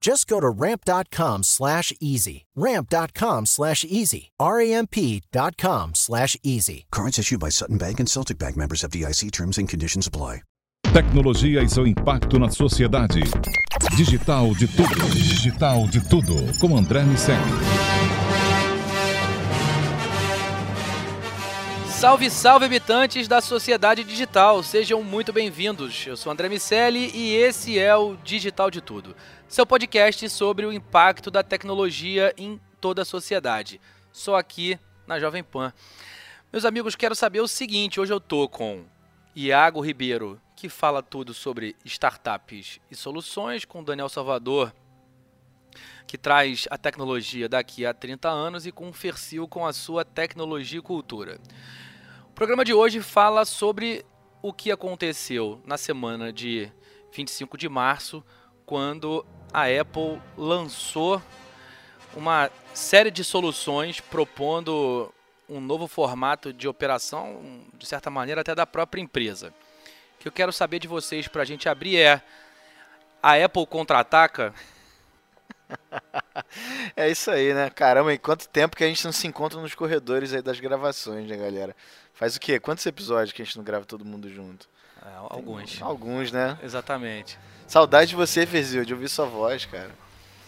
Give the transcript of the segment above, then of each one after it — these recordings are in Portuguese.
Just go to ramp.com slash easy. Ramp.com slash easy. R-A-M-P.com slash easy. Cards issued by Sutton Bank and Celtic Bank members of DIC terms and conditions apply. Tecnologia e seu impacto na sociedade. Digital de tudo. Digital de tudo. Com André Miceli. Salve, salve, habitantes da sociedade digital. Sejam muito bem-vindos. Eu sou André Miceli e esse é o Digital de Tudo, seu podcast sobre o impacto da tecnologia em toda a sociedade. Só aqui na Jovem Pan. Meus amigos, quero saber o seguinte: hoje eu tô com Iago Ribeiro, que fala tudo sobre startups e soluções, com Daniel Salvador, que traz a tecnologia daqui a 30 anos, e com o Fercil com a sua tecnologia e cultura. O programa de hoje fala sobre o que aconteceu na semana de 25 de março, quando a Apple lançou uma série de soluções propondo um novo formato de operação, de certa maneira até da própria empresa. O que eu quero saber de vocês para a gente abrir é: a Apple contra-ataca? é isso aí, né? Caramba, em quanto tempo que a gente não se encontra nos corredores aí das gravações, né, galera? Faz o quê? Quantos episódios que a gente não grava todo mundo junto? É, alguns. Tem, alguns, né? Exatamente. Saudade de você, Fezil, de ouvir sua voz, cara.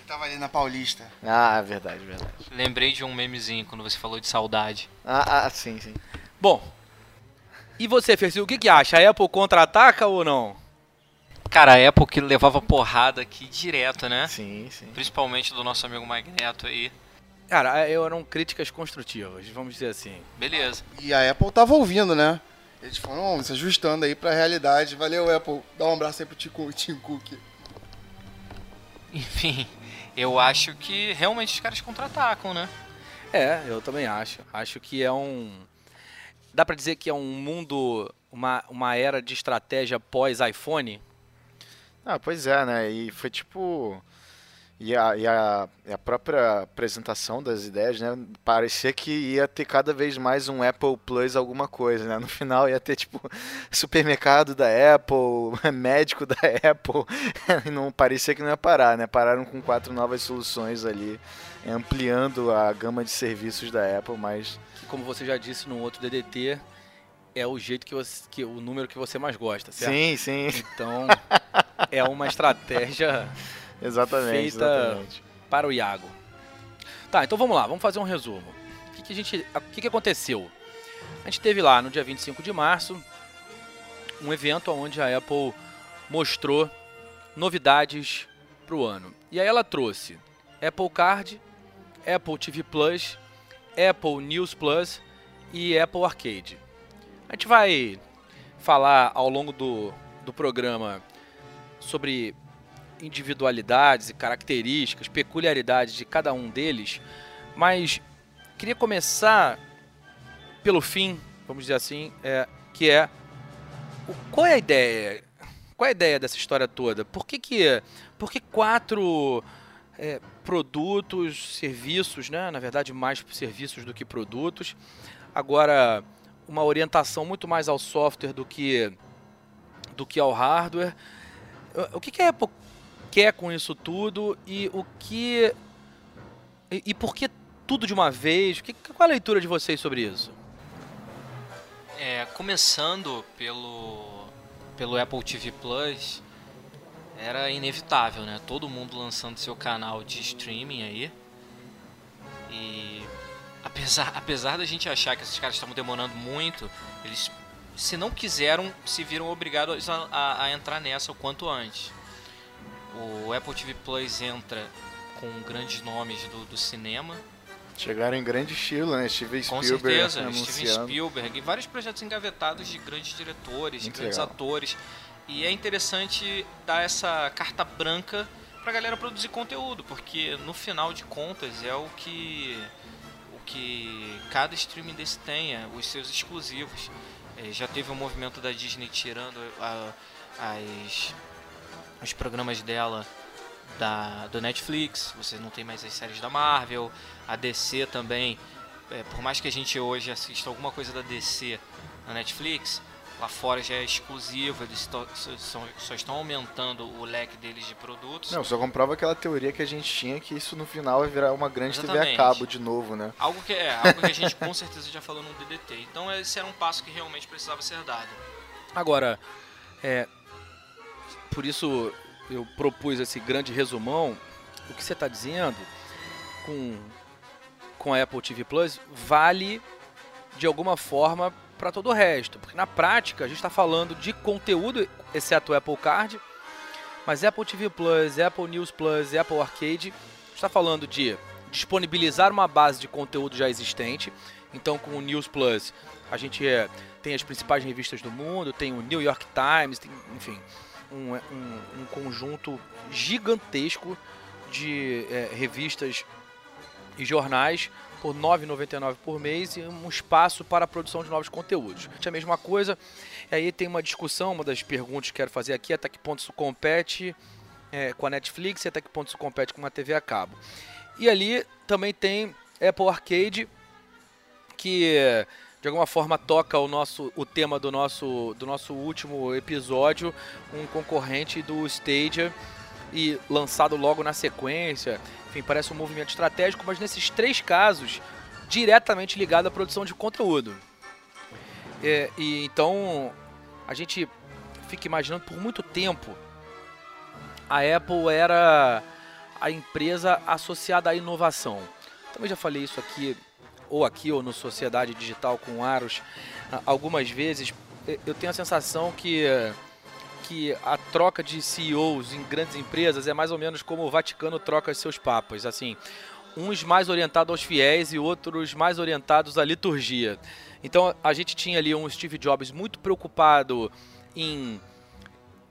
Tava ali na Paulista. Ah, verdade, verdade. Lembrei de um memezinho quando você falou de saudade. Ah, ah sim, sim. Bom, e você, Fercil, o que, que acha? A Apple contra-ataca ou não? Cara, a Apple que levava porrada aqui direto, né? Sim, sim. Principalmente do nosso amigo Magneto aí. Cara, eram críticas construtivas, vamos dizer assim. Beleza. E a Apple tava ouvindo, né? Eles foram se ajustando aí pra realidade. Valeu, Apple. Dá um abraço aí pro Tim Cook. Enfim, eu acho que realmente os caras contra-atacam, né? É, eu também acho. Acho que é um. Dá pra dizer que é um mundo, uma, uma era de estratégia pós-iPhone? Ah, pois é, né? E foi tipo. E a, e, a, e a própria apresentação das ideias, né? Parecia que ia ter cada vez mais um Apple Plus alguma coisa, né? No final ia ter, tipo, supermercado da Apple, médico da Apple. não parecia que não ia parar, né? Pararam com quatro novas soluções ali, ampliando a gama de serviços da Apple, mas... Como você já disse no outro DDT, é o jeito que, você, que o número que você mais gosta, certo? Sim, sim. Então, é uma estratégia exatamente, feita exatamente. para o Iago. Tá, então vamos lá, vamos fazer um resumo. O que, que a gente, o que, que aconteceu? A gente teve lá no dia 25 de março um evento onde a Apple mostrou novidades para o ano. E aí ela trouxe Apple Card, Apple TV Plus, Apple News Plus e Apple Arcade. A gente vai falar ao longo do, do programa sobre individualidades e características, peculiaridades de cada um deles, mas queria começar pelo fim, vamos dizer assim, é, que é o, qual é a ideia? Qual é a ideia dessa história toda? Por que, que, por que quatro é, produtos, serviços, né? na verdade mais serviços do que produtos, agora uma orientação muito mais ao software do que, do que ao hardware. O que, que a Apple quer com isso tudo e o que. E, e por que tudo de uma vez? Que, qual a leitura de vocês sobre isso? É, começando pelo, pelo Apple TV Plus, era inevitável, né? Todo mundo lançando seu canal de streaming aí. E apesar, apesar da gente achar que esses caras estavam demorando muito, eles se não quiseram, se viram obrigados a, a, a entrar nessa o quanto antes. O Apple TV Plus entra com grandes nomes do, do cinema. Chegaram em grande estilo, né? Steven Com Spielberg certeza, anunciando. Steven Spielberg e vários projetos engavetados de grandes diretores, de Muito grandes legal. atores. E é interessante dar essa carta branca pra galera produzir conteúdo, porque no final de contas é o que o que cada streaming desse tenha, os seus exclusivos. Eh, já teve o movimento da Disney tirando a- as os programas dela da, do Netflix, você não tem mais as séries da Marvel, a DC também, é, por mais que a gente hoje assista alguma coisa da DC na Netflix, lá fora já é exclusivo, eles to- só, só- só estão aumentando o leque deles de produtos. Não, só comprova aquela teoria que a gente tinha que isso no final vai virar uma grande TV a Exatamente. cabo de novo, né? Algo que é algo que a gente com certeza já falou no DDT. Então esse era um passo que realmente precisava ser dado. Agora, é, por isso eu propus esse grande resumão. O que você está dizendo com, com a Apple TV Plus vale de alguma forma para todo o resto. Porque na prática a gente está falando de conteúdo, exceto o Apple Card, mas Apple TV Plus, Apple News Plus, Apple Arcade, está falando de disponibilizar uma base de conteúdo já existente. Então com o News Plus a gente é, tem as principais revistas do mundo, tem o New York Times, tem, enfim, um, um- um conjunto gigantesco de é, revistas e jornais por R$ 9,99 por mês e um espaço para a produção de novos conteúdos. É a mesma coisa. Aí tem uma discussão, uma das perguntas que quero fazer aqui, é até que ponto isso compete é, com a Netflix e até que ponto isso compete com uma TV a cabo. E ali também tem Apple Arcade, que de alguma forma toca o nosso o tema do nosso do nosso último episódio, um concorrente do Stadia e lançado logo na sequência. Enfim, parece um movimento estratégico, mas nesses três casos diretamente ligado à produção de conteúdo. É, e então a gente fica imaginando por muito tempo a Apple era a empresa associada à inovação. Também já falei isso aqui, ou aqui, ou no Sociedade Digital com Aros, algumas vezes. Eu tenho a sensação que, que a troca de CEOs em grandes empresas é mais ou menos como o Vaticano troca seus papas. Assim, uns mais orientados aos fiéis e outros mais orientados à liturgia. Então a gente tinha ali um Steve Jobs muito preocupado em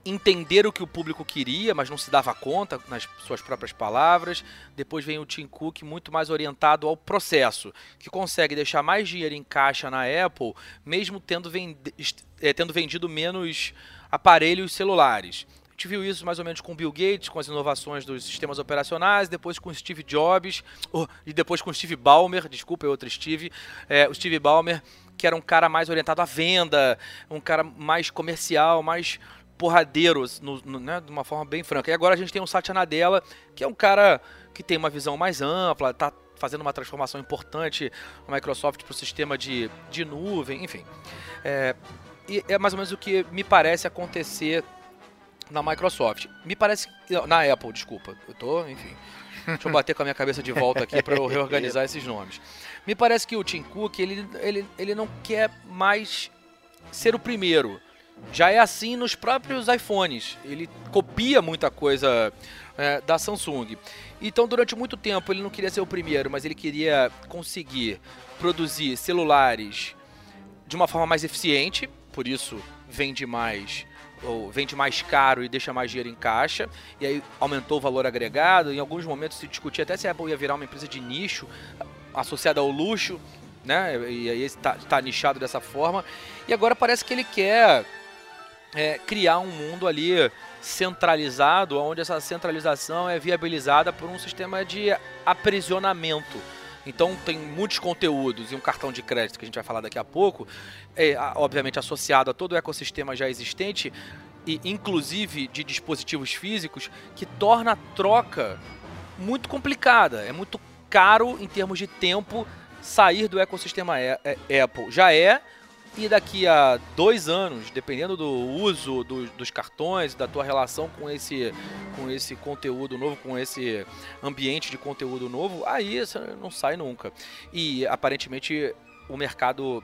entender o que o público queria, mas não se dava conta nas suas próprias palavras. Depois vem o Tim Cook muito mais orientado ao processo, que consegue deixar mais dinheiro em caixa na Apple, mesmo tendo, est- eh, tendo vendido menos aparelhos celulares. A gente viu isso mais ou menos com Bill Gates, com as inovações dos sistemas operacionais, depois com Steve Jobs, oh, e depois com Steve Ballmer, desculpa, é outro Steve, é, o Steve Ballmer, que era um cara mais orientado à venda, um cara mais comercial, mais porradeiro, no, no- né, de uma forma bem franca. E agora a gente tem o Satya Nadella, que é um cara que tem uma visão mais ampla, tá fazendo uma transformação importante na Microsoft para o sistema de, de nuvem, enfim. É, e é mais ou menos o que me parece acontecer na Microsoft. Me parece. Na Apple, desculpa. Eu tô, enfim. Deixa eu bater com a minha cabeça de volta aqui para eu reorganizar esses nomes. Me parece que o Tim Cook, ele, ele, ele não quer mais ser o primeiro. Já é assim nos próprios iPhones. Ele copia muita coisa é, da Samsung. Então, durante muito tempo, ele não queria ser o primeiro, mas ele queria conseguir produzir celulares de uma forma mais eficiente, por isso vende mais ou vende mais caro e deixa mais dinheiro em caixa, e aí aumentou o valor agregado. Em alguns momentos se discutia até se a Apple ia virar uma empresa de nicho associada ao luxo, né? E aí está tá nichado dessa forma. E agora parece que ele quer é, criar um mundo ali centralizado, onde essa centralização é viabilizada por um sistema de aprisionamento. Então tem muitos conteúdos e um cartão de crédito que a gente vai falar daqui a pouco, é, obviamente associado a todo o ecossistema já existente e inclusive de dispositivos físicos, que torna a troca muito complicada. É muito caro em termos de tempo sair do ecossistema A- é- Apple. Já é, e daqui a dois anos, dependendo do uso do- dos cartões, da tua relação com esse, com esse conteúdo novo, com esse ambiente de conteúdo novo, aí você não sai nunca. E aparentemente o mercado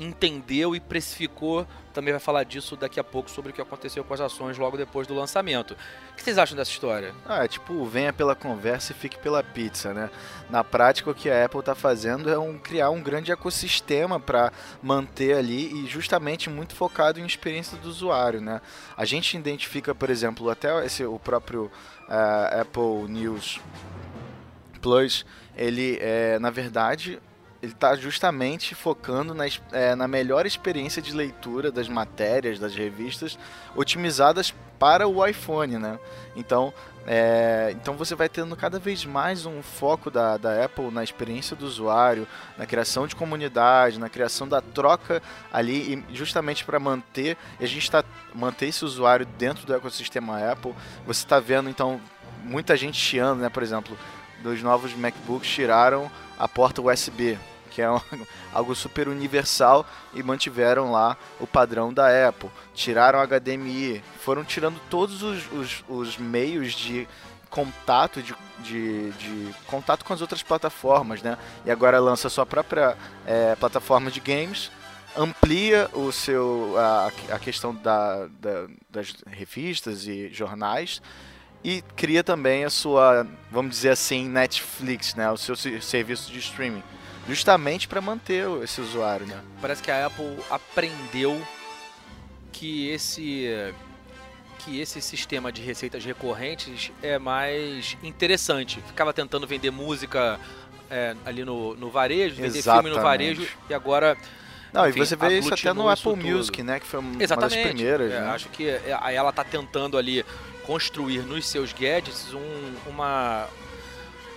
entendeu e precificou. Também vai falar disso daqui a pouco sobre o que aconteceu com as ações logo depois do lançamento. O que vocês acham dessa história? Ah, é tipo, venha pela conversa e fique pela pizza, né? Na prática, o que a Apple está fazendo é um, criar um grande ecossistema para manter ali e justamente muito focado em experiência do usuário, né? A gente identifica, por exemplo, até esse, o próprio uh, Apple News Plus, ele é, na verdade, ele está justamente focando na, é, na melhor experiência de leitura das matérias, das revistas, otimizadas para o iPhone, né? Então, é, então você vai tendo cada vez mais um foco da, da Apple na experiência do usuário, na criação de comunidade, na criação da troca ali, justamente para manter, a gente está manter esse usuário dentro do ecossistema Apple. Você está vendo então muita gente chiando, né? Por exemplo, dos novos MacBooks tiraram a porta USB, que é um, algo super universal e mantiveram lá o padrão da Apple. Tiraram HDMI, foram tirando todos os, os, os meios de contato de, de, de, contato com as outras plataformas, né? E agora lança sua própria é, plataforma de games, amplia o seu a, a questão da, da, das revistas e jornais e cria também a sua, vamos dizer assim, Netflix, né? O seu serviço de streaming justamente para manter esse usuário, né? Parece que a Apple aprendeu que esse que esse sistema de receitas recorrentes é mais interessante. Ficava tentando vender música é, ali no, no varejo, vender Exatamente. filme no varejo e agora não, enfim, e você vê isso até no Apple Music, né? Que foi uma Exatamente. das primeiras. É, né? Acho que é, ela está tentando ali construir nos seus gadgets um, uma,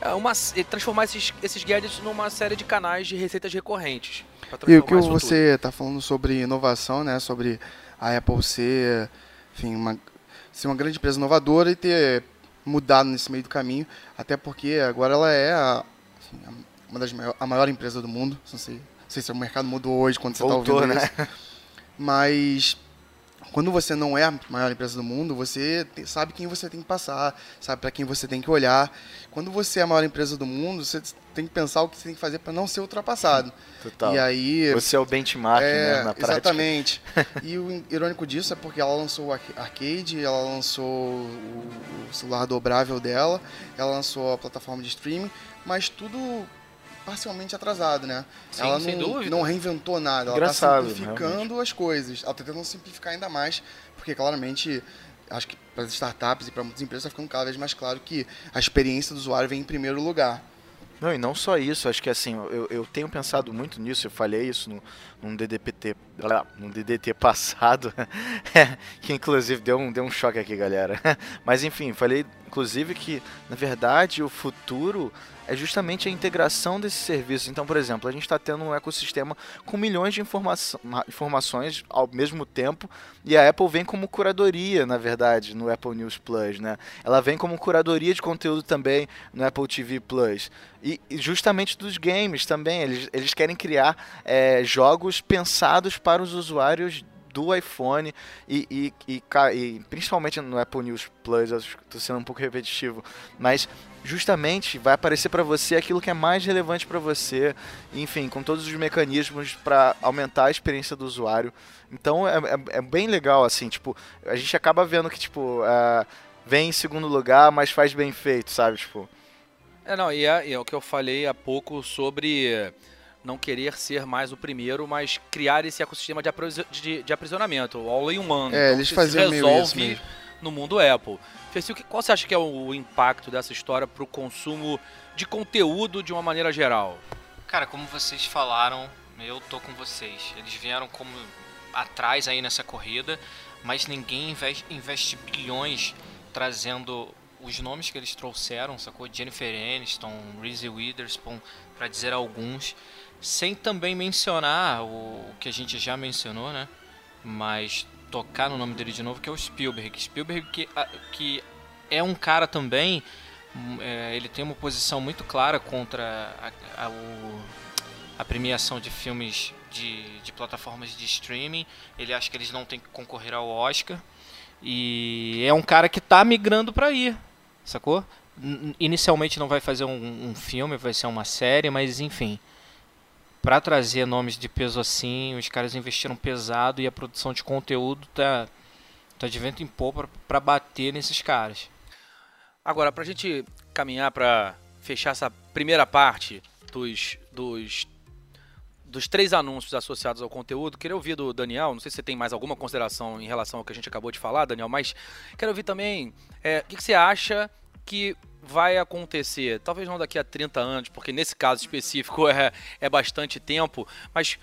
é uma, transformar esses, esses gadgets numa série de canais de receitas recorrentes. E o que você está falando sobre inovação, né? Sobre a Apple ser, enfim, uma, ser uma grande empresa inovadora e ter mudado nesse meio do caminho, até porque agora ela é a, assim, uma das maior, a maior empresa do mundo. Não sei, não sei se o mercado mudou hoje quando você está ouvindo né? isso. Mas quando você não é a maior empresa do mundo, você sabe quem você tem que passar, sabe para quem você tem que olhar. Quando você é a maior empresa do mundo, você tem que pensar o que você tem que fazer para não ser ultrapassado. Total. E aí você é o benchmark, é, né, na prática. Exatamente. e o irônico disso é porque ela lançou o arcade, ela lançou o celular dobrável dela, ela lançou a plataforma de streaming, mas tudo parcialmente atrasado, né? Sim, ela não, não, reinventou nada, ela está simplificando realmente. as coisas. Ela está tentando simplificar ainda mais, porque claramente acho que para as startups e para muitas empresas está ficando cada vez mais claro que a experiência do usuário vem em primeiro lugar. Não, e não só isso, acho que assim, eu, eu tenho pensado muito nisso, eu falei isso no, num DDPT, num DDT passado, que inclusive deu um, deu um choque aqui, galera. Mas enfim, falei inclusive que, na verdade, o futuro é justamente a integração desses serviços. Então, por exemplo, a gente está tendo um ecossistema com milhões de informa informações ao mesmo tempo e a Apple vem como curadoria, na verdade, no Apple News Plus, né? Ela vem como curadoria de conteúdo também no Apple TV Plus. E, justamente dos games também. Eles, eles querem criar é, jogos pensados para os usuários do iPhone e, e, e, e, principalmente no Apple News Plus, eu estou sendo um pouco repetitivo, mas justamente vai aparecer para você aquilo que é mais relevante para você, enfim, com todos os mecanismos para aumentar a experiência do usuário. Então é, é, é, bem legal, assim, tipo, a gente acaba vendo que, tipo, uh, vem em segundo lugar, mas faz bem feito, sabe, tipo... É, não, e é, é o que eu falei há pouco sobre não querer ser mais o primeiro, mas criar esse ecossistema de, de, de aprisionamento, o all in one. É, então, eles faziam resolve no mundo Apple. Fercil, qual você acha que é o impacto dessa história para o consumo de conteúdo de uma maneira geral? Cara, como vocês falaram, eu tô com vocês. Eles vieram como atrás aí nessa corrida, mas ninguém investe, investe bilhões trazendo os nomes que eles trouxeram, sacou? Jennifer Aniston, Reese Witherspoon, para dizer alguns. Sem também mencionar o, o que a gente já mencionou, né? Mas tocar no nome dele de novo, que é o Spielberg. Spielberg que, que é um cara também, hum, é, ele tem uma posição muito clara contra a, a, o, a premiação de filmes de, de, plataformas de streaming. Ele acha que eles não têm que concorrer ao Oscar. E é um cara que está migrando para ir, sacou? Inicialmente não vai fazer um, um filme, vai ser uma série, mas enfim para trazer nomes de peso assim, os caras investiram pesado e a produção de conteúdo tá, tá de vento em popa para bater nesses caras. Agora, para a gente caminhar para fechar essa primeira parte dos, dos, dos três anúncios associados ao conteúdo, queria ouvir do Daniel, não sei se você tem mais alguma consideração em relação ao que a gente acabou de falar, Daniel, mas quero ouvir também é, o que, que você acha que vai acontecer, talvez não daqui a 30 anos, porque nesse caso específico é, é bastante tempo, mas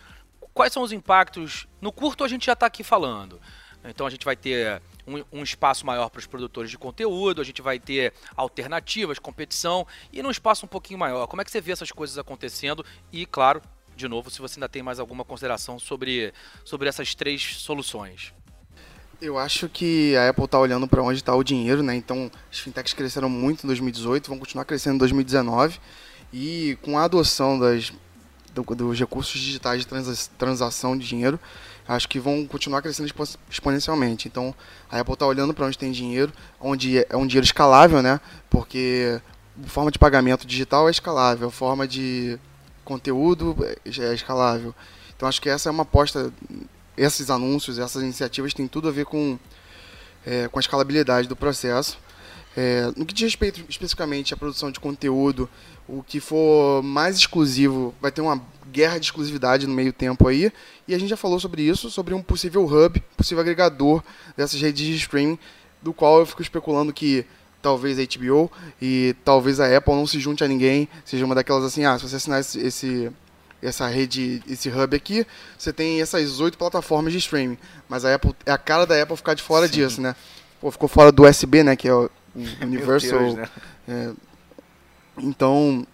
quais são os impactos? No curto a gente já está aqui falando. Então a gente vai ter um, um espaço maior para os produtores de conteúdo, a gente vai ter alternativas, competição e num espaço um pouquinho maior. Como é que você vê essas coisas acontecendo? E, claro, de novo, se você ainda tem mais alguma consideração sobre, sobre essas três soluções. Eu acho que a Apple está olhando para onde está o dinheiro, né? Então, as fintechs cresceram muito em 2018, vão continuar crescendo em 2019 e com a adoção das, do, dos recursos digitais de transa, transação de dinheiro, acho que vão continuar crescendo exponencialmente. Então, a Apple está olhando para onde tem dinheiro, onde é um dinheiro escalável, né? Porque forma de pagamento digital é escalável, forma de conteúdo é escalável. Então, acho que essa é uma aposta. Esses anúncios, essas iniciativas têm tudo a ver com, é, com a escalabilidade do processo. É, no que diz respeito especificamente à produção de conteúdo, o que for mais exclusivo vai ter uma guerra de exclusividade no meio tempo aí. E a gente já falou sobre isso, sobre um possível hub, possível agregador dessas redes de streaming, do qual eu fico especulando que talvez a HBO e talvez a Apple não se junte a ninguém, seja uma daquelas assim, ah, se você assinar esse, esse essa rede, esse hub aqui, você tem essas oito plataformas de streaming. Mas a Apple é a cara da Apple ficar de fora Sim. disso, né? Pô, ficou fora do USB, né? Que é o Universal. Deus, né? é, então,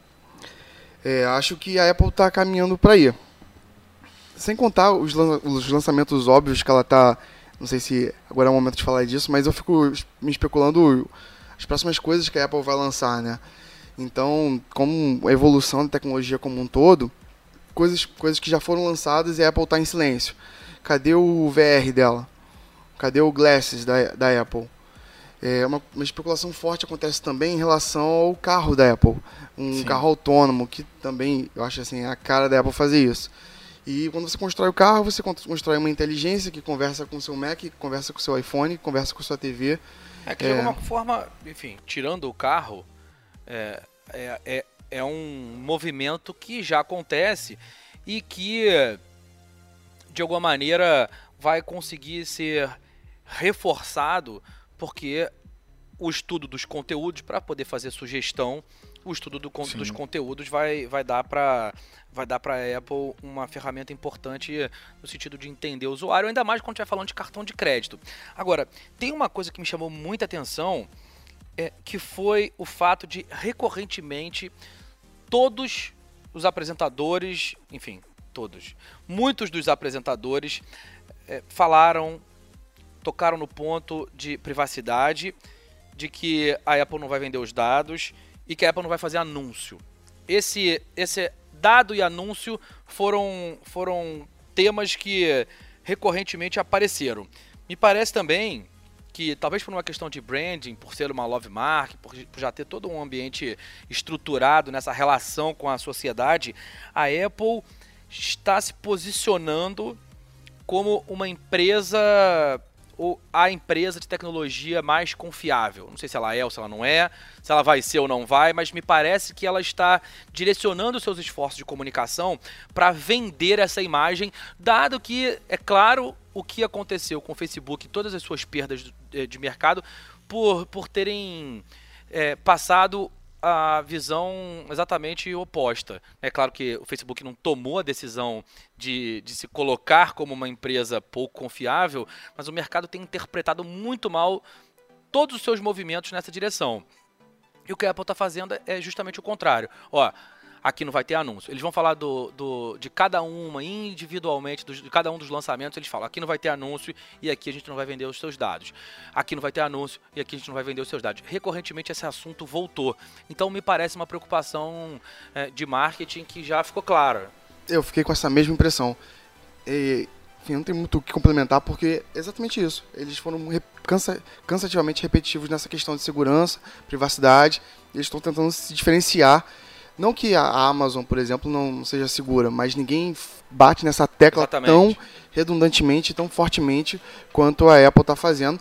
é, acho que a Apple está caminhando para aí. Sem contar os, lan os lançamentos óbvios que ela está. Não sei se agora é o momento de falar disso, mas eu fico me especulando as próximas coisas que a Apple vai lançar, né? Então, como a evolução da tecnologia como um todo, coisas, coisas que já foram lançadas e a Apple está em silêncio. Cadê o VR dela? Cadê o Glasses da, da Apple? É, uma, uma, especulação forte acontece também em relação ao carro da Apple. Um Sim. carro autônomo, que também, eu acho assim, a cara da Apple fazer isso. E quando você constrói o carro, você constrói uma inteligência que conversa com o seu Mac, que conversa com o seu iPhone, que conversa com a sua TV. É que de é... alguma forma, enfim, tirando o carro, é, é, é, é um movimento que já acontece e que, de alguma maneira, vai conseguir ser reforçado porque o estudo dos conteúdos para poder fazer sugestão, o estudo do, dos conteúdos vai, vai dar para vai dar para a Apple uma ferramenta importante no sentido de entender o usuário, ainda mais quando estiver falando de cartão de crédito. Agora, tem uma coisa que me chamou muita atenção, é, que foi o fato de recorrentemente todos os apresentadores, enfim, todos, muitos dos apresentadores é, falaram tocaram no ponto de privacidade, de que a Apple não vai vender os dados e que a Apple não vai fazer anúncio. Esse, esse dado e anúncio foram, foram temas que recorrentemente apareceram. Me parece também que, talvez por uma questão de branding, por ser uma love mark, por, por já ter todo um ambiente estruturado nessa relação com a sociedade, a Apple está se posicionando como uma empresa ou a empresa de tecnologia mais confiável. Não sei se ela é ou se ela não é, se ela vai ser ou não vai, mas me parece que ela está direcionando seus esforços de comunicação para vender essa imagem, dado que, é claro, o que aconteceu com o Facebook, todas as suas perdas de mercado, por, por terem é, passado a visão exatamente oposta. É claro que o Facebook não tomou a decisão de, de se colocar como uma empresa pouco confiável, mas o mercado tem interpretado muito mal todos os seus movimentos nessa direção. E o que a Apple está fazendo é justamente o contrário. Ó, aqui não vai ter anúncio. Eles vão falar do, do, de cada uma individualmente, de cada um dos lançamentos, eles falam, aqui não vai ter anúncio e aqui a gente não vai vender os seus dados. Aqui não vai ter anúncio e aqui a gente não vai vender os seus dados. Recorrentemente esse assunto voltou. Então me parece uma preocupação é, de marketing que já ficou clara. Eu fiquei com essa mesma impressão. E, enfim, não tem muito o que complementar porque é exatamente isso. Eles foram cansa, cansativamente repetitivos nessa questão de segurança, privacidade. Eles estão tentando se diferenciar Não que a Amazon, por exemplo, não seja segura, mas ninguém bate nessa tecla Exatamente. tão redundantemente, tão fortemente quanto a Apple está fazendo.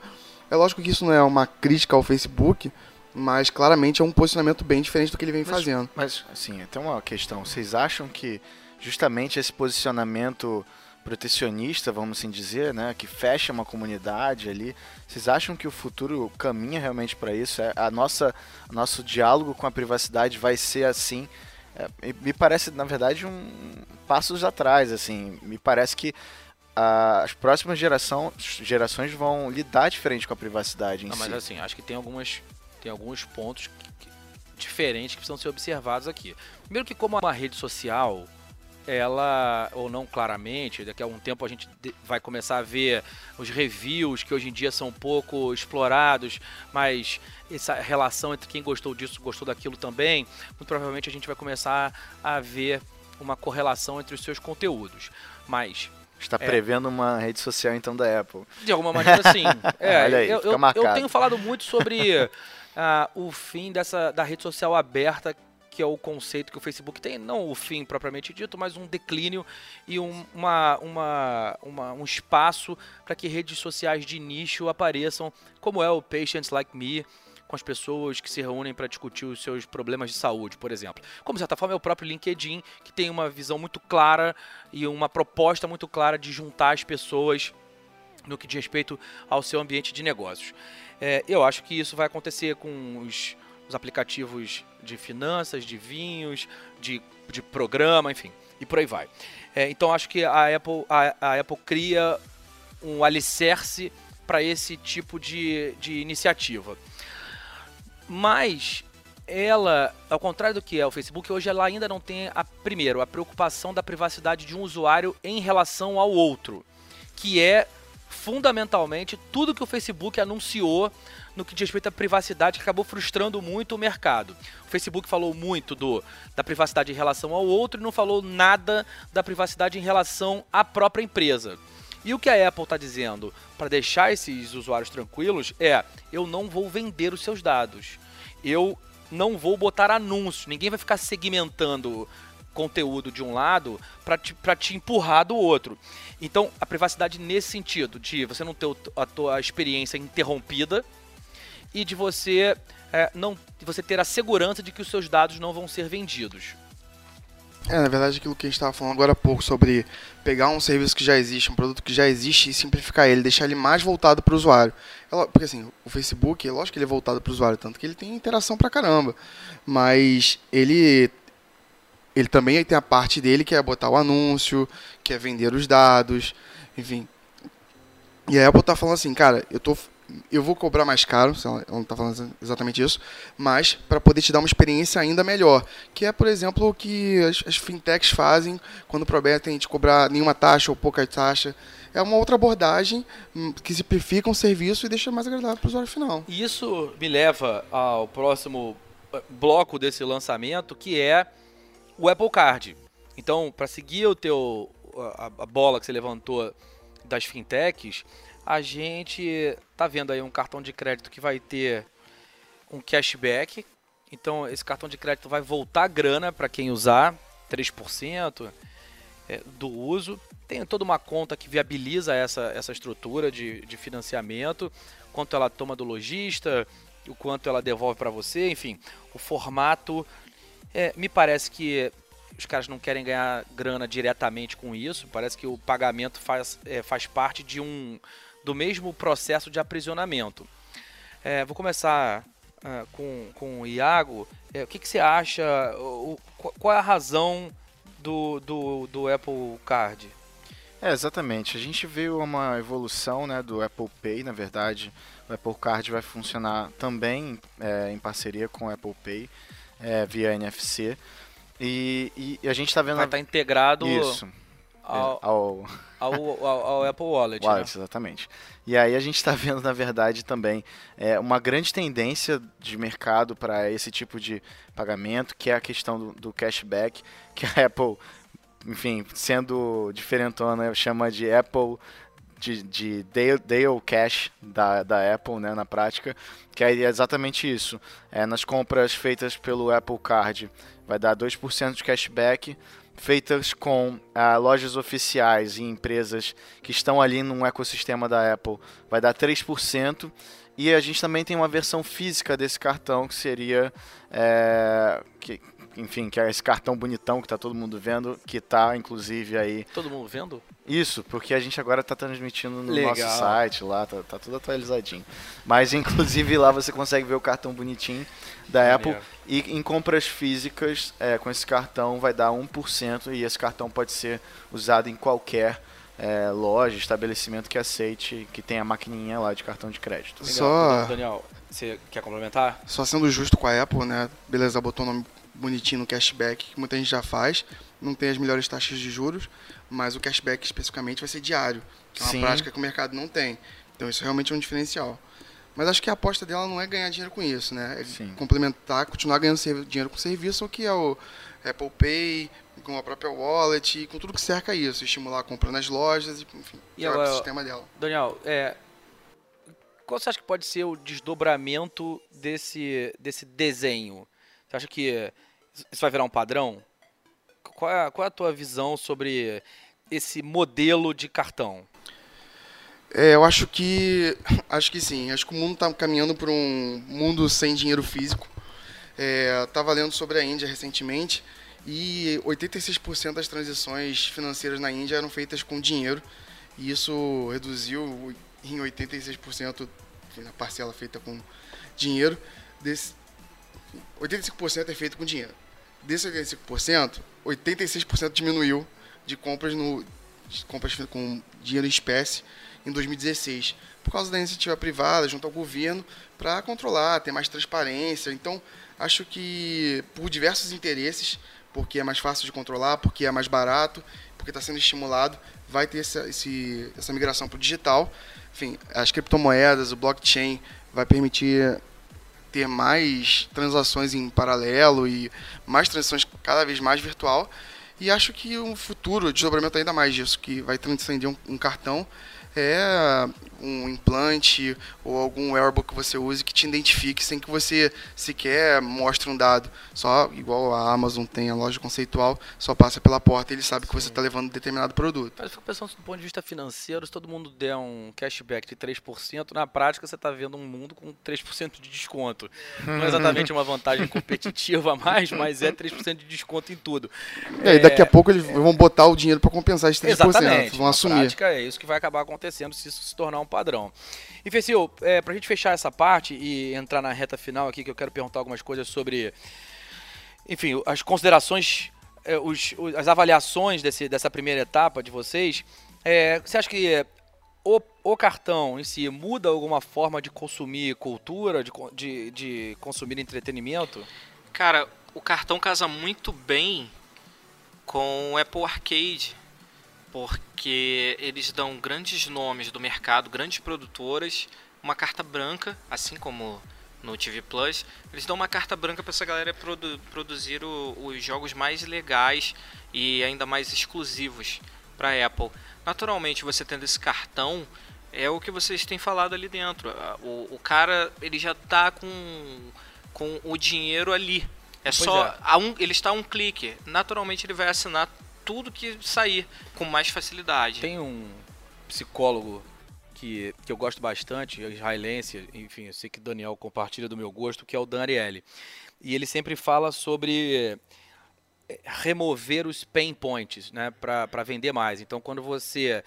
É lógico que isso não é uma crítica ao Facebook, mas claramente é um posicionamento bem diferente do que ele vem Mas- fazendo. Mas, assim, tem uma questão. Vocês acham que justamente esse posicionamento protecionista, vamos assim dizer, né, que fecha uma comunidade ali, vocês acham que o futuro caminha realmente para isso? É, a nossa, nosso diálogo com a privacidade vai ser assim? É, me- parece, na verdade, um passos atrás, assim. Me parece que ah, as próximas geração, gerações vão lidar diferente com a privacidade em Não, si. mas assim, acho que tem algumas tem alguns pontos que- que- diferentes que precisam ser observados aqui. Primeiro que como uma rede social, ela, ou não claramente, daqui a um tempo a gente vai começar a ver os reviews que hoje em dia são um pouco explorados, mas essa relação entre quem gostou disso, gostou daquilo também, muito provavelmente a gente vai começar a ver uma correlação entre os seus conteúdos. Mas Está É. prevendo uma rede social então da Apple. de alguma maneira, sim. É, Olha aí, eu, eu- eu tenho falado muito sobre ah, o fim dessa da rede social aberta, que é o conceito que o Facebook tem, não o fim propriamente dito, mas um declínio e um, uma, uma, uma- um espaço para que redes sociais de nicho apareçam, como é o Patients Like Me, com as pessoas que se reúnem para discutir os seus problemas de saúde, por exemplo. Como de certa forma é o próprio LinkedIn, que tem uma visão muito clara e uma proposta muito clara de juntar as pessoas no que diz respeito ao seu ambiente de negócios. É, eu acho que isso vai acontecer com os, os aplicativos de finanças, de vinhos, de, de programa, enfim, e por aí vai. É, então acho que a Apple, a, a Apple cria um alicerce para esse tipo de, de iniciativa. Mas ela, ao contrário do que é o Facebook, hoje ela ainda não tem a primeiro a preocupação da privacidade de um usuário em relação ao outro, que é fundamentalmente tudo que o Facebook anunciou no que diz respeito à privacidade que acabou frustrando muito o mercado. O Facebook falou muito do, da privacidade em relação ao outro e não falou nada da privacidade em relação à própria empresa. E o que a Apple está dizendo para deixar esses usuários tranquilos é: eu não vou vender os seus dados. Eu não vou botar anúncios. Ninguém vai ficar segmentando conteúdo de um lado para te, te empurrar do outro. Então, a privacidade nesse sentido, de você não ter a tua experiência interrompida e de você é, não você ter a segurança de que os seus dados não vão ser vendidos. É, na verdade, aquilo que a gente estava falando agora há pouco sobre pegar um serviço que já existe, um produto que já existe e simplificar ele, deixar ele mais voltado para o usuário. É Porque assim, o Facebook, é lógico que ele é voltado para o usuário, tanto que ele tem interação pra caramba. Mas ele ele também tem a parte dele que é botar o anúncio, que é vender os dados, enfim. E a Apple tá falando assim, cara, eu tô eu vou cobrar mais caro, ela não tá falando exatamente isso, mas para poder te dar uma experiência ainda melhor, que é, por exemplo, o que as, as fintechs fazem quando prometem te cobrar nenhuma taxa ou pouca taxa. É uma outra abordagem hum, que simplifica um serviço e deixa mais agradável para o usuário final. E isso me leva ao próximo eh, bloco desse lançamento, que é o Apple Card. Então, para seguir o teu a, a bola que você levantou das fintechs, a gente tá vendo aí um cartão de crédito que vai ter um cashback. Então, esse cartão de crédito vai voltar grana para quem usar, 3% é, do uso. Tem toda uma conta que viabiliza essa, essa estrutura de, de financiamento, quanto ela toma do lojista, o quanto ela devolve para você, enfim, o formato. é, me parece que os caras não querem ganhar grana diretamente com isso. Parece que o pagamento faz, é, faz parte de um do mesmo processo de aprisionamento. É, vou começar ah, com, com o Iago. É, o que, que você acha? O, qual- é a razão do, do, do Apple Card? É, exatamente. A gente viu uma evolução né, do Apple Pay, na verdade. O Apple Card vai funcionar também é, em parceria com o Apple Pay, é, via NFC. E, e a gente está vendo... Vai estar integrado Isso. Ao, é, ao, ao, ao- ao Apple Wallet. Wallet, né? exatamente. E aí a gente está vendo, na verdade, também é, uma grande tendência de mercado para esse tipo de pagamento, que é a questão do, do cashback, que a Apple, enfim, sendo diferentona, chama de Apple de, de Dale, Dale Cash da, da Apple, né, na prática, que é exatamente isso. É, nas compras feitas pelo Apple Card, vai dar 2% de cashback, feitas com ah, lojas oficiais e empresas que estão ali no ecossistema da Apple, vai dar 3%. E a gente também tem uma versão física desse cartão, que seria. É, que, enfim, que é esse cartão bonitão que tá todo mundo vendo, que tá inclusive aí. Todo mundo vendo? Isso, porque a gente agora tá transmitindo no Legal. nosso site lá, tá, tá tudo atualizadinho. Mas inclusive lá você consegue ver o cartão bonitinho da. Apple. E em compras físicas, é, com esse cartão vai dar 1%, e esse cartão pode ser usado em qualquer é, loja, estabelecimento que aceite, que tenha a maquininha lá de cartão de crédito. Legal. Só- Daniel, você quer complementar? Só sendo justo com a Apple, né? Beleza, botou o nome bonitinho no cashback, que muita gente já faz. Não tem as melhores taxas de juros, mas o cashback especificamente vai ser diário, que é uma Sim. prática que o mercado não tem. Então isso realmente é um diferencial. Mas acho que a aposta dela não é ganhar dinheiro com isso, né? É Sim. complementar, continuar ganhando dinheiro com serviço, o que é o Apple Pay, com a própria wallet, e com tudo que cerca isso, estimular a compra nas lojas, e, enfim, E é o agora- sistema dela. Daniel, é, qual você acha que pode ser o desdobramento desse, desse desenho? Você acha que isso vai virar um padrão? Qual é, qual é a tua visão sobre esse modelo de cartão? É, eu acho que. Acho que sim. Acho que o mundo está caminhando para um mundo sem dinheiro físico. É, Estava lendo sobre a Índia recentemente e 86% das transações financeiras na Índia eram feitas com dinheiro. E isso reduziu em 86% enfim, na parcela feita com dinheiro. Desse, 85% é feito com dinheiro. Desse 85%, 86% diminuiu de compras no de compras com dinheiro em espécie em 2016, por causa da iniciativa privada junto ao governo para controlar, ter mais transparência. Então, acho que por diversos interesses, porque é mais fácil de controlar, porque é mais barato, porque está sendo estimulado, vai ter essa, esse, essa migração para o digital. Enfim, as criptomoedas, o blockchain vai permitir ter mais transações em paralelo e mais transações cada vez mais virtual. E acho que um futuro desdobramento ainda mais disso, que vai transcender um, um cartão, é um implante ou algum wearable que você use que te identifique sem que você sequer mostre um dado. Só, igual a Amazon tem a loja conceitual, só passa pela porta e ele sabe que você está levando determinado produto. Mas eu fico pensando do ponto de vista financeiro, se todo mundo der um cashback de 3%, na prática você está vendo um mundo com 3% de desconto. Não é exatamente uma vantagem competitiva a mais, mas é 3% de desconto em tudo. E aí, daqui a pouco eles vão botar o dinheiro para compensar esses 3%, Exatamente. vão na assumir. prática é isso que vai acabar acontecendo se isso se tornar um padrão. E Fecil, é, pra gente fechar essa parte e entrar na reta final aqui, que eu quero perguntar algumas coisas sobre, enfim, as considerações, é, os- as avaliações desse- dessa primeira etapa de vocês. É, você acha que o, o cartão em si muda alguma forma de consumir cultura, de, de, de consumir entretenimento? Cara, o cartão casa muito bem com o Apple Arcade, porque eles dão grandes nomes do mercado, grandes produtoras, uma carta branca, assim como no TV Plus, eles dão uma carta branca para essa galera produ- produzir o- os jogos mais legais e ainda mais exclusivos para Apple. Naturalmente, você tendo esse cartão, é o que vocês têm falado ali dentro. A- O, o cara, ele já tá com, com o dinheiro ali. É só é. a um, ele está a um clique. Naturalmente, ele vai assinar tudo que sair com mais facilidade. Tem um psicólogo que, que eu gosto bastante, israelense, enfim, eu sei que Daniel compartilha do meu gosto, que é o Dan Ariely. E ele sempre fala sobre eh, remover os pain points, né, para vender mais. Então, quando você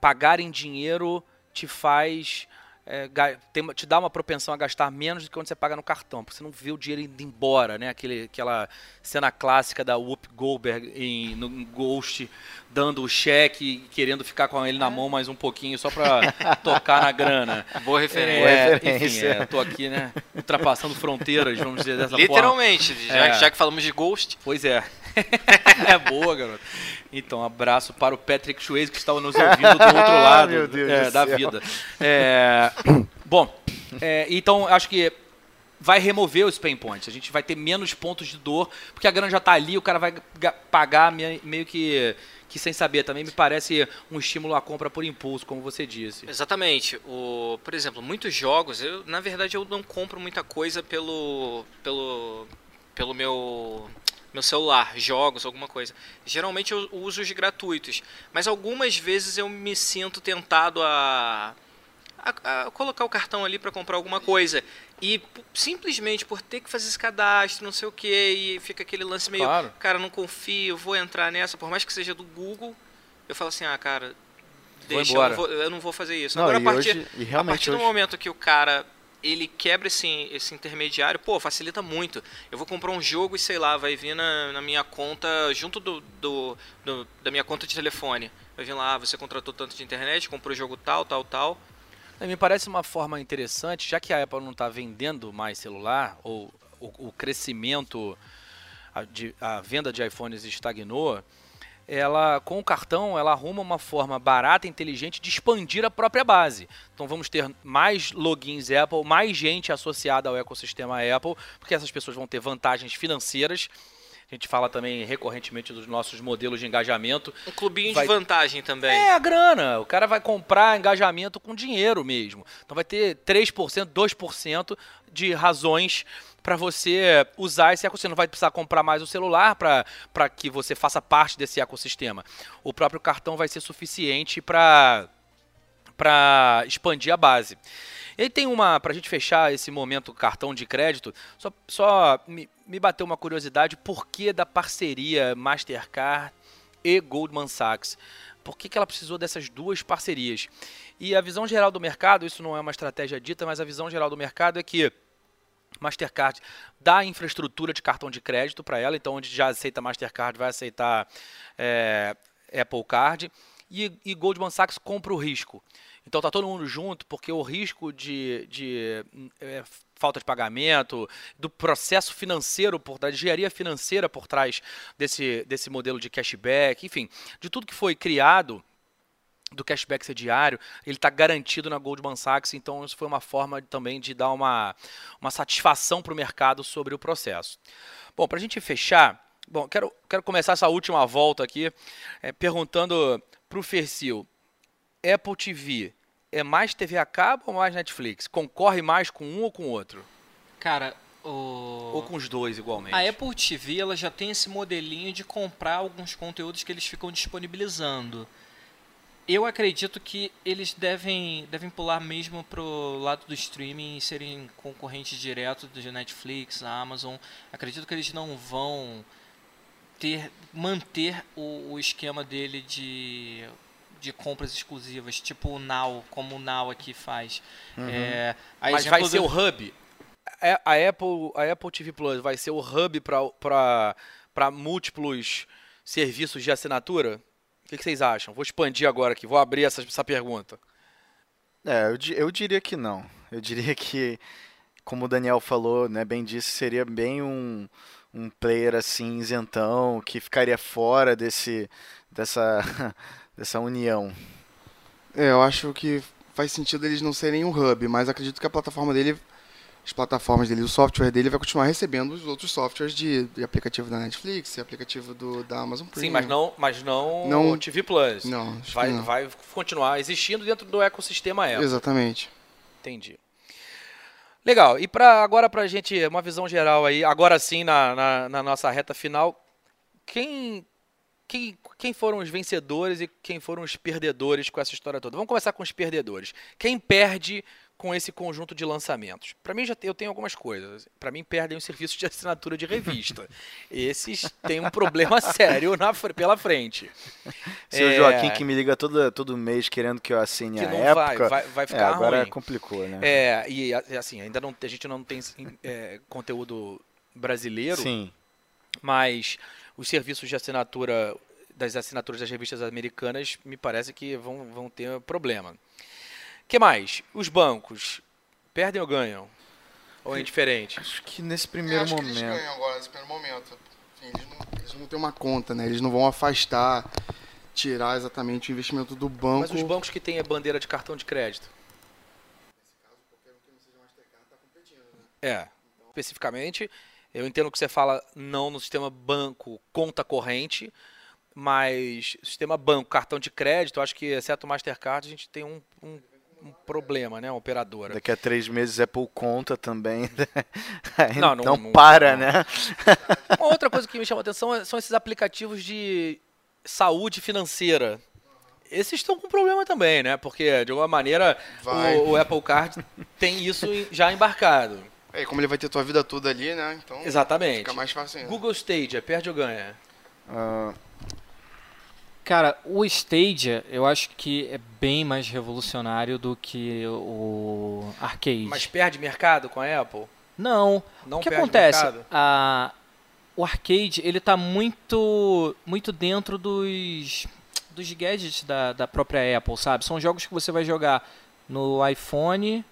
pagar em dinheiro te faz é, tem te dá uma propensão a gastar menos do que quando você paga no cartão, porque você não vê o dinheiro indo embora, né? Aquele, aquela cena clássica da Whoop Goldberg em, no Ghost, dando o cheque e querendo ficar com ele na mão mais um pouquinho só pra tocar na grana. Boa referência. É, referência. enfim, é, tô aqui, né? Ultrapassando fronteiras, vamos dizer dessa forma. Literalmente, já, É. já que falamos de Ghost, Pois é. é boa, garoto. Então, abraço para o Patrick Swayze que estava nos ouvindo do outro lado Meu Deus é, da céu. vida. É, bom, é, então acho que vai remover os pain points. A gente vai ter menos pontos de dor, porque a grana já está ali, o cara vai pagar meio que, que sem saber. Também me parece um estímulo à compra por impulso, como você disse. Exatamente. O, por exemplo, muitos jogos, eu, na verdade eu não compro muita coisa pelo, pelo, pelo meu meu celular, jogos, alguma coisa. Geralmente eu uso os gratuitos, mas algumas vezes eu me sinto tentado a a, a colocar o cartão ali para comprar alguma coisa. E simplesmente por ter que fazer esse cadastro, não sei o que, e fica aquele lance meio, claro. cara, não confio, vou entrar nessa, por mais que seja do Google, eu falo assim, ah, cara, deixa, eu não, vou, eu não, vou, fazer isso. Não, Agora, a partir, hoje, a partir do momento que o cara ele quebra esse, esse intermediário, pô, facilita muito. Eu vou comprar um jogo e sei lá, vai vir na, na minha conta, junto do, do, do, da minha conta de telefone. Vai vir lá, ah, você contratou tanto de internet, comprou o jogo tal, tal, tal. É, me parece uma forma interessante, já que a Apple não está vendendo mais celular, ou o, o crescimento, a, de, a, venda de iPhones estagnou, ela com o cartão ela arruma uma forma barata e inteligente de expandir a própria base. Então vamos ter mais logins Apple, mais gente associada ao ecossistema Apple, porque essas pessoas vão ter vantagens financeiras a gente fala também recorrentemente dos nossos modelos de engajamento. Um clubinho vai... de vantagem também. É, a grana. O cara vai comprar engajamento com dinheiro mesmo. Então vai ter 3%, 2% de razões para você usar esse ecossistema. Não vai precisar comprar mais o celular para que você faça parte desse ecossistema. O próprio cartão vai ser suficiente para expandir a base. E tem uma, para a gente fechar esse momento cartão de crédito, só, só me, me bateu uma curiosidade, por que da parceria Mastercard e Goldman Sachs? Por que, que ela precisou dessas duas parcerias? E a visão geral do mercado, isso não é uma estratégia dita, mas a visão geral do mercado é que Mastercard dá infraestrutura de cartão de crédito para ela, então onde já aceita Mastercard vai aceitar é, Apple Card, e, e Goldman Sachs compra o risco. Então tá todo mundo junto, porque o risco de, de é, falta de pagamento, do processo financeiro por de engenharia financeira por trás desse, desse modelo de cashback, enfim, de tudo que foi criado do cashback ser diário, ele está garantido na Goldman Sachs, então isso foi uma forma também de dar uma, uma satisfação para o mercado sobre o processo. Bom, para a gente fechar, bom, quero, quero começar essa última volta aqui é, perguntando para o Fercil, Apple TV é mais TV a cabo ou mais Netflix? Concorre mais com um ou com o outro? Cara, o... Ou com os dois igualmente? A Apple TV ela já tem esse modelinho de comprar alguns conteúdos que eles ficam disponibilizando. Eu acredito que eles devem, devem pular mesmo pro lado do streaming e serem concorrentes direto de Netflix, Amazon. Acredito que eles não vão ter manter o, o esquema dele de de compras exclusivas, tipo o Now, como o Now aqui faz. Uhum. É, Mas vai do... ser o hub. É, a Apple, a Apple TV Plus vai ser o hub para múltiplos serviços de assinatura? O que, que, vocês acham? Vou expandir agora aqui, vou abrir essa, essa pergunta. É, eu, eu diria que não. Eu diria que, como o Daniel falou, né, bem disse, seria bem um, um player assim isentão que ficaria fora desse dessa dessa união. É, eu acho que faz sentido eles não serem um hub, mas acredito que a plataforma dele, as plataformas dele, o software dele vai continuar recebendo os outros softwares de, de aplicativo da Netflix, aplicativo do, da Amazon Prime. Sim, mas não, mas não, não o TV Plus. Não, vai, não. vai continuar existindo dentro do ecossistema Apple. Exatamente. Entendi. Legal. E para agora para a gente uma visão geral aí, agora sim na, na, na nossa reta final, quem quem, quem foram os vencedores e quem foram os perdedores com essa história toda? Vamos começar com os perdedores. Quem perde com esse conjunto de lançamentos? Para mim, já eu tenho algumas coisas. Para mim, perdem os serviços de assinatura de revista. Esses têm um problema sério na, pela frente. Seu é, Joaquim que me liga todo, todo mês querendo que eu assine que a época. Vai, vai, vai ficar é, agora ruim. complicou, né? É, e assim, ainda não, a gente não tem é, conteúdo brasileiro. Sim. Mas os serviços de assinatura das assinaturas das revistas americanas me parece que vão, vão ter problema. que mais? Os bancos perdem ou ganham? Ou é indiferente? Acho que nesse primeiro acho momento. Que eles ganham agora, nesse primeiro momento. Enfim, eles, não, eles não têm uma conta, né? Eles não vão afastar, tirar exatamente o investimento do banco. Mas os bancos que têm a bandeira de cartão de crédito? Nesse caso, qualquer um que não seja Mastercard está competindo, né? É. especificamente. Eu entendo que você fala não no sistema banco, conta corrente, mas sistema banco, cartão de crédito, acho que, exceto o Mastercard, a gente tem um, um, um problema, né? Uma operadora. Daqui a três meses Apple conta também. Aí Não, não, não- não- para, não. né? Uma outra coisa que me chama a atenção é- são esses aplicativos de saúde financeira. Esses estão com problema também, né? Porque, de alguma maneira, o, o Apple Card tem isso já embarcado. É, como ele vai ter tua vida toda ali, né? Então Exatamente. fica mais fácil ainda. Google Stadia, perde ou ganha? Ah, Cara, o Stadia eu acho que é bem mais revolucionário do que o Arcade. Mas perde mercado com a Apple? Não. Não o que perde acontece? mercado? A, o arcade ele tá muito muito dentro dos dos gadgets da, da própria Apple, sabe? São jogos que você vai jogar no iPhone,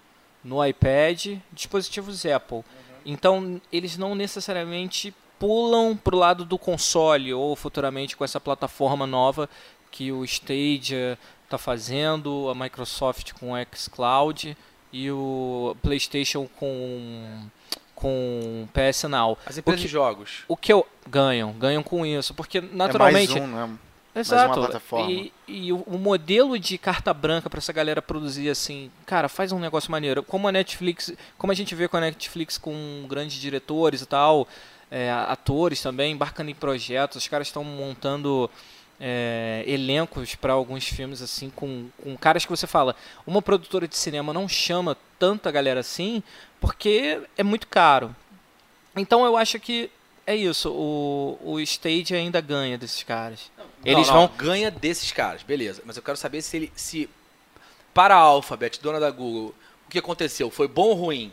no iPad, dispositivos Apple. Então eles não necessariamente pulam pro lado do console ou futuramente com essa plataforma nova que o Stadia está fazendo, a Microsoft com o xCloud e o PlayStation com com PS Now. As empresas que- de jogos. O que eu ganham, ganham com isso, porque é naturalmente um, né? Exato. uma plataforma. E, e o, o modelo de carta branca para essa galera produzir assim, cara, faz um negócio maneiro. Como a Netflix, como a gente vê com a Netflix com grandes diretores e tal, é, atores também, embarcando em projetos, os caras estão montando é, elencos para alguns filmes assim com, com caras que você fala, uma produtora de cinema não chama tanta galera assim porque é muito caro. Então eu acho que é isso, o, o stage ainda ganha desses caras. Eles Não, não, vão ganha desses caras, beleza. Mas eu quero saber se ele. se para a Alphabet, dona da Google, o que aconteceu? Foi bom ou ruim?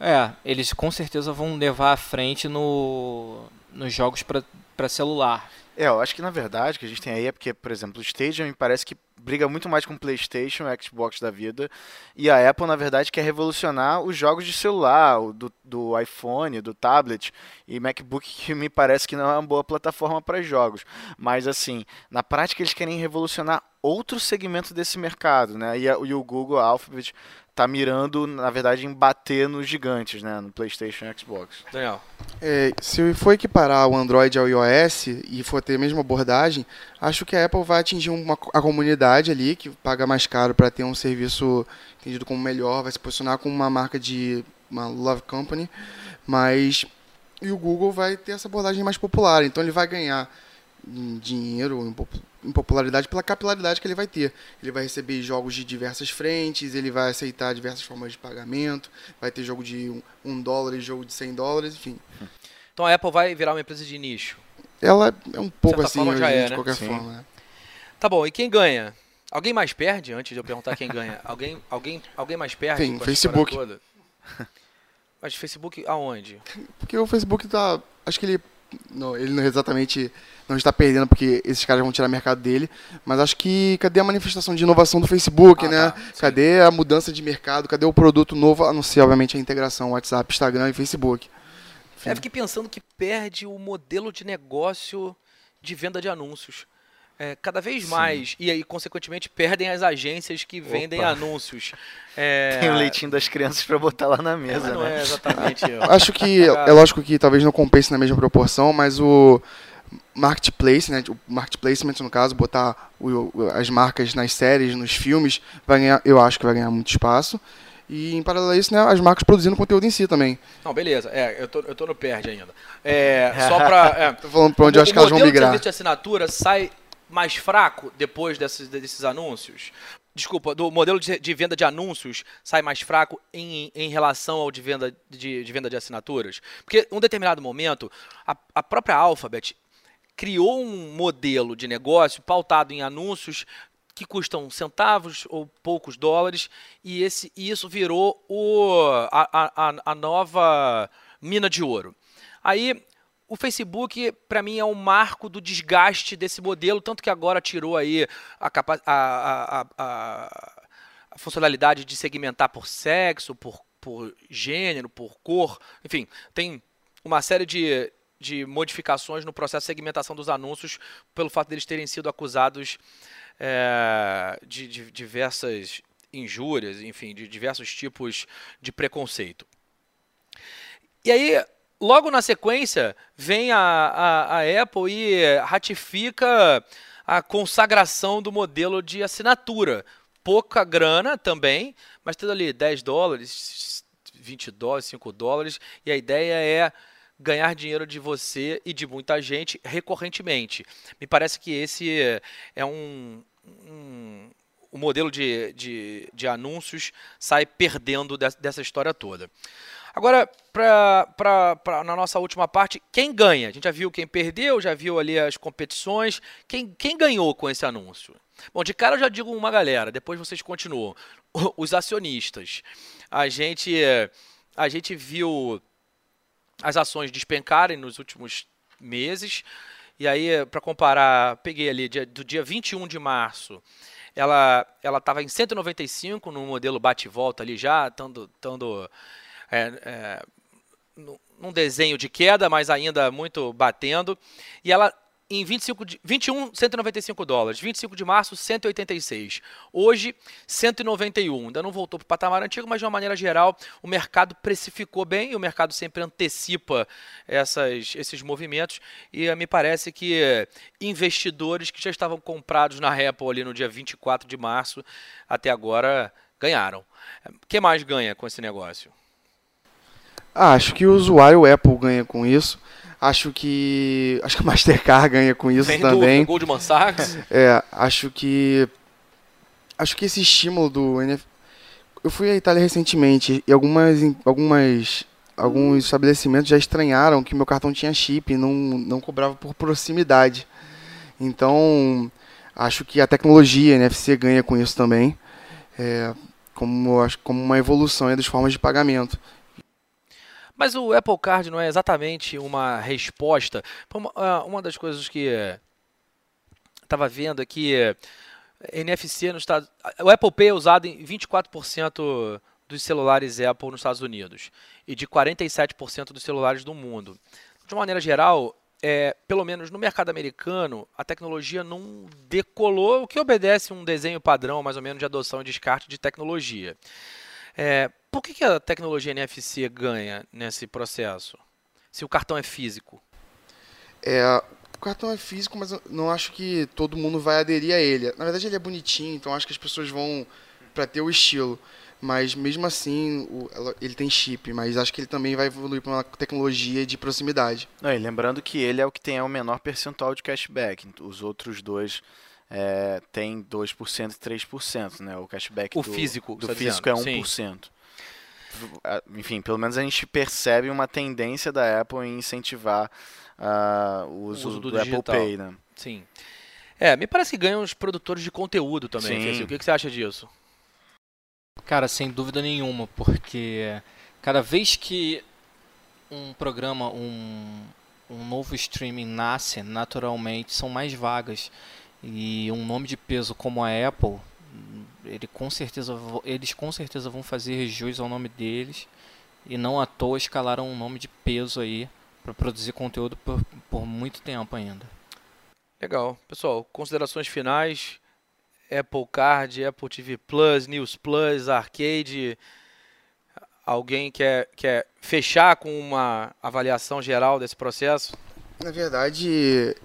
É, eles com certeza vão levar à frente no, nos jogos para celular. É, eu acho que na verdade o que a gente tem aí é porque, por exemplo, o Stadia me parece que briga muito mais com o PlayStation, o Xbox da vida, e a Apple na verdade quer revolucionar os jogos de celular, do, do iPhone, do tablet e MacBook, que me parece que não é uma boa plataforma para jogos. Mas assim, na prática eles querem revolucionar outro segmento desse mercado, né? E, a- e o Google, Alphabet, tá mirando, na verdade, em bater nos gigantes, né? No PlayStation e Xbox. Daniel. É, se for equiparar o Android ao iOS e for ter a mesma abordagem, acho que a Apple vai atingir uma, a comunidade ali, que paga mais caro para ter um serviço entendido como melhor, vai se posicionar como uma marca de uma love company, mas e o Google vai ter essa abordagem mais popular, então ele vai ganhar em dinheiro, em em popularidade pela capilaridade que ele vai ter. Ele vai receber jogos de diversas frentes, ele vai aceitar diversas formas de pagamento, vai ter jogo de um, um dólar e jogo de 100 dólares, enfim. Então a Apple vai virar uma empresa de nicho. Ela é um pouco assim, hoje, já é, de né? qualquer Sim. forma. né? Tá bom, e quem ganha? Alguém mais perde? Antes de eu perguntar quem ganha, alguém, alguém, alguém mais perde? Tem, Facebook. Mas Facebook aonde? Porque o Facebook tá. Acho que ele. Não, ele não exatamente não está perdendo porque esses caras vão tirar mercado dele, mas acho que cadê a manifestação de inovação do Facebook, Ah, né? tá, cadê a mudança de mercado? Cadê o produto novo? A não ser, obviamente, a integração WhatsApp, Instagram e Facebook. Enfim. É, fiquei pensando que perde o modelo de negócio de venda de anúncios. É, cada vez mais, e aí, consequentemente, perdem as agências que vendem Opa. anúncios. É, Tem o leitinho das crianças para botar lá na mesa, não né? é exatamente. Acho que é lógico que talvez não compense na mesma proporção, mas o marketplace, né, o marketplacement no caso, botar o- o- as marcas nas séries, nos filmes, vai ganhar, eu acho que vai ganhar muito espaço. E em paralelo a isso, né, as marcas produzindo conteúdo em si também. Não, beleza. É, eu tô, eu tô no perde ainda. É, só pra. É, Tô falando pra onde o, eu acho que elas o vão modelo migrar. serviço de assinatura sai mais fraco depois desses, desses anúncios? Desculpa, do modelo de, de venda de anúncios sai mais fraco em, em relação ao de venda de, de venda de assinaturas? Porque em um determinado momento, a, a própria Alphabet criou um modelo de negócio pautado em anúncios que custam centavos ou poucos dólares e, esse, e isso virou o, a, a, a- nova mina de ouro. Aí o Facebook, para mim, é um marco do desgaste desse modelo, tanto que agora tirou aí a, a, a, a- a funcionalidade de segmentar por sexo, por, por gênero, por cor, enfim, tem uma série de, de modificações no processo de segmentação dos anúncios pelo fato deles terem sido acusados é, de, de diversas injúrias, enfim, de diversos tipos de preconceito. E aí, logo na sequência, vem a, a, a Apple e ratifica a consagração do modelo de assinatura. Pouca grana também, mas tendo ali 10 dólares, 20 dólares, 5 dólares, e a ideia é ganhar dinheiro de você e de muita gente recorrentemente. Me parece que esse é um, um o modelo de, de, de, anúncios sai perdendo dessa história toda. Agora, pra, pra, pra, na nossa última parte, quem ganha? A gente já viu quem perdeu, já viu ali as competições. Quem, quem ganhou com esse anúncio? Bom, de cara eu já digo uma galera, depois vocês continuam. Os acionistas. A gente, a gente viu as ações despencarem nos últimos meses. E aí, para comparar, peguei ali do dia 21 de março, ela ela estava em 195 no modelo bate-volta ali já, estando é, é, num desenho de queda, mas ainda muito batendo. E ela em 25 de, 21, 195 dólares. 25 de março, 186. Hoje, 191. Ainda não voltou para o patamar antigo, mas de uma maneira geral, o mercado precificou bem e o mercado sempre antecipa essas, esses movimentos. E me parece que investidores que já estavam comprados na Apple ali no dia 24 de março, até agora ganharam. O que mais ganha com esse negócio? Ah, acho que o usuário Apple ganha com isso. Acho que. Acho que a Mastercard ganha com isso Sem também. Dúvida, Goldman Sachs. É, acho que. Acho que esse estímulo do NF... Eu fui à Itália recentemente e algumas, algumas, alguns estabelecimentos já estranharam que meu cartão tinha chip e não, não cobrava por proximidade. Então, acho que a tecnologia NFC ganha com isso também, é, como, como uma evolução das formas de pagamento. Mas o Apple Card não é exatamente uma resposta. Uma, ah, uma das coisas que estava vendo aqui, NFC nos Estados O Apple Pay é usado em 24% dos celulares Apple nos Estados Unidos e de 47% dos celulares do mundo. De uma maneira geral, é, pelo menos no mercado americano, a tecnologia não decolou, o que obedece um desenho padrão, mais ou menos, de adoção e descarte de tecnologia. É, por que, que a tecnologia NFC ganha nesse processo? Se o cartão é físico? É, o cartão é físico, mas eu não acho que todo mundo vai aderir a ele. Na verdade, ele é bonitinho, então acho que as pessoas vão para ter o estilo. Mas mesmo assim, o, ele tem chip, mas acho que ele também vai evoluir para uma tecnologia de proximidade. Não, e lembrando que ele é o que tem o menor percentual de cashback. Os outros dois é, tem 2% e 3%, né? O cashback o do, físico, do físico é 1%. Sim enfim, pelo menos a gente percebe uma tendência da Apple em incentivar uh, o uso, o uso do, do Apple Pay, né? Sim. É, me parece que ganham os produtores de conteúdo também. Sim. O que, que você acha disso? Cara, sem dúvida nenhuma, porque cada vez que um programa, um, um novo streaming nasce, naturalmente são mais vagas. E um nome de peso como a Apple ele com certeza, eles com certeza vão fazer jus ao nome deles e não à toa escalaram um nome de peso aí para produzir conteúdo por, por muito tempo ainda. Legal. Pessoal, considerações finais. Apple Card, Apple TV Plus, News Plus, Arcade. Alguém quer, quer fechar com uma avaliação geral desse processo? Na verdade,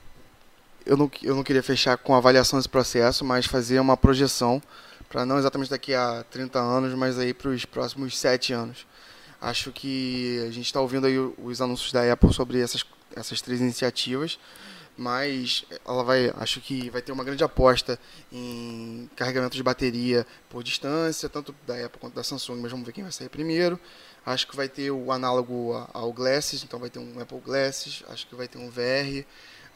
eu não, eu não queria fechar com avaliação desse processo, mas fazer uma projeção para não exatamente daqui a 30 anos, mas aí para os próximos 7 anos. Acho que a gente está ouvindo aí os anúncios da Apple sobre essas, essas três iniciativas, mas ela vai, acho que vai ter uma grande aposta em carregamento de bateria por distância, tanto da Apple quanto da Samsung, mas vamos ver quem vai sair primeiro. Acho que vai ter o análogo ao Glasses, então vai ter um Apple Glasses, acho que vai ter um VR,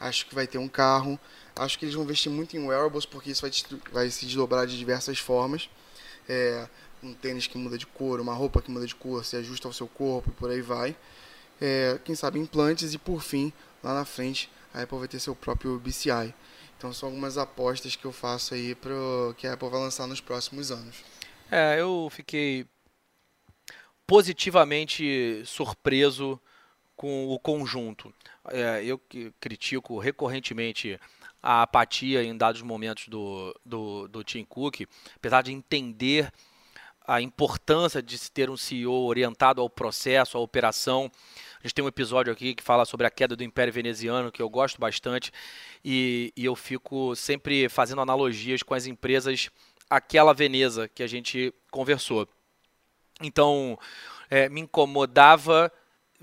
acho que vai ter um carro. Acho que eles vão investir muito em wearables porque isso vai, vai se desdobrar de diversas formas. É, um tênis que muda de cor, uma roupa que muda de cor, se ajusta ao seu corpo e por aí vai. É, quem sabe implantes e por fim, lá na frente, a Apple vai ter seu próprio BCI. Então são algumas apostas que eu faço aí para que a Apple vai lançar nos próximos anos. É, eu fiquei positivamente surpreso com o conjunto. É, eu critico recorrentemente a apatia em dados momentos do, do, do Tim Cook, apesar de entender a importância de se ter um CEO orientado ao processo, à operação. A gente tem um episódio aqui que fala sobre a queda do Império Veneziano, que eu gosto bastante, e, e eu fico sempre fazendo analogias com as empresas aquela Veneza que a gente conversou. Então, é, me incomodava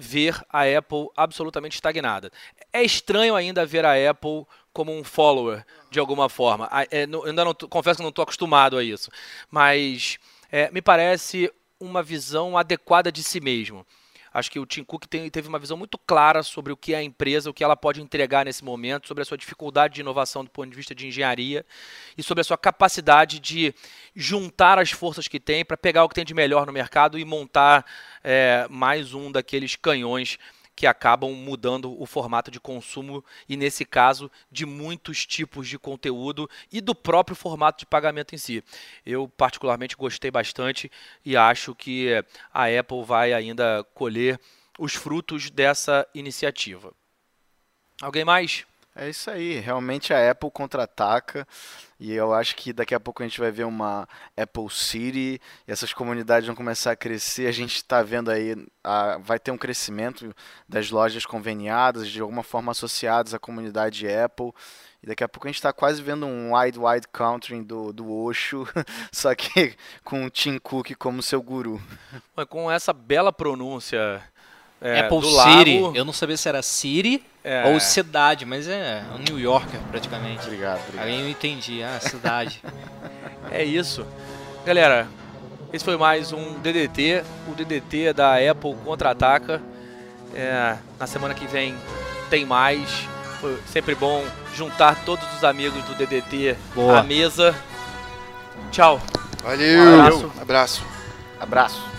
ver a Apple absolutamente estagnada. É estranho ainda ver a Apple como um follower, de alguma forma. É, não, ainda não, confesso que não estou acostumado a isso. Mas é, me parece uma visão adequada de si mesmo. Acho que o Tim Cook tem, teve uma visão muito clara sobre o que é a empresa, o que ela pode entregar nesse momento, sobre a sua dificuldade de inovação do ponto de vista de engenharia e sobre a sua capacidade de juntar as forças que tem para pegar o que tem de melhor no mercado e montar é, mais um daqueles canhões que acabam mudando o formato de consumo e, nesse caso, de muitos tipos de conteúdo e do próprio formato de pagamento em si. Eu, particularmente, gostei bastante e acho que a Apple vai ainda colher os frutos dessa iniciativa. Alguém mais? É isso aí, realmente a Apple contra-ataca e eu acho que daqui a pouco a gente vai ver uma Apple City e essas comunidades vão começar a crescer. A gente está vendo aí, a, vai ter um crescimento das lojas conveniadas, de alguma forma associadas à comunidade Apple. E daqui a pouco a gente está quase vendo um Wide Wide Country do, do Osho, só que com o Tim Cook como seu guru. Com essa bela pronúncia é, Apple City. Lago. Eu não sabia se era City é. ou cidade, mas é um New Yorker praticamente. Obrigado, obrigado. Aí eu entendi, ah, cidade. é isso. Galera, esse foi mais um DDT. O DDT da Apple contra-ataca. É, na semana que vem tem mais. Foi sempre bom juntar todos os amigos do DDT Boa. à mesa. Tchau. Valeu. Um abraço. Abraço. Abraço.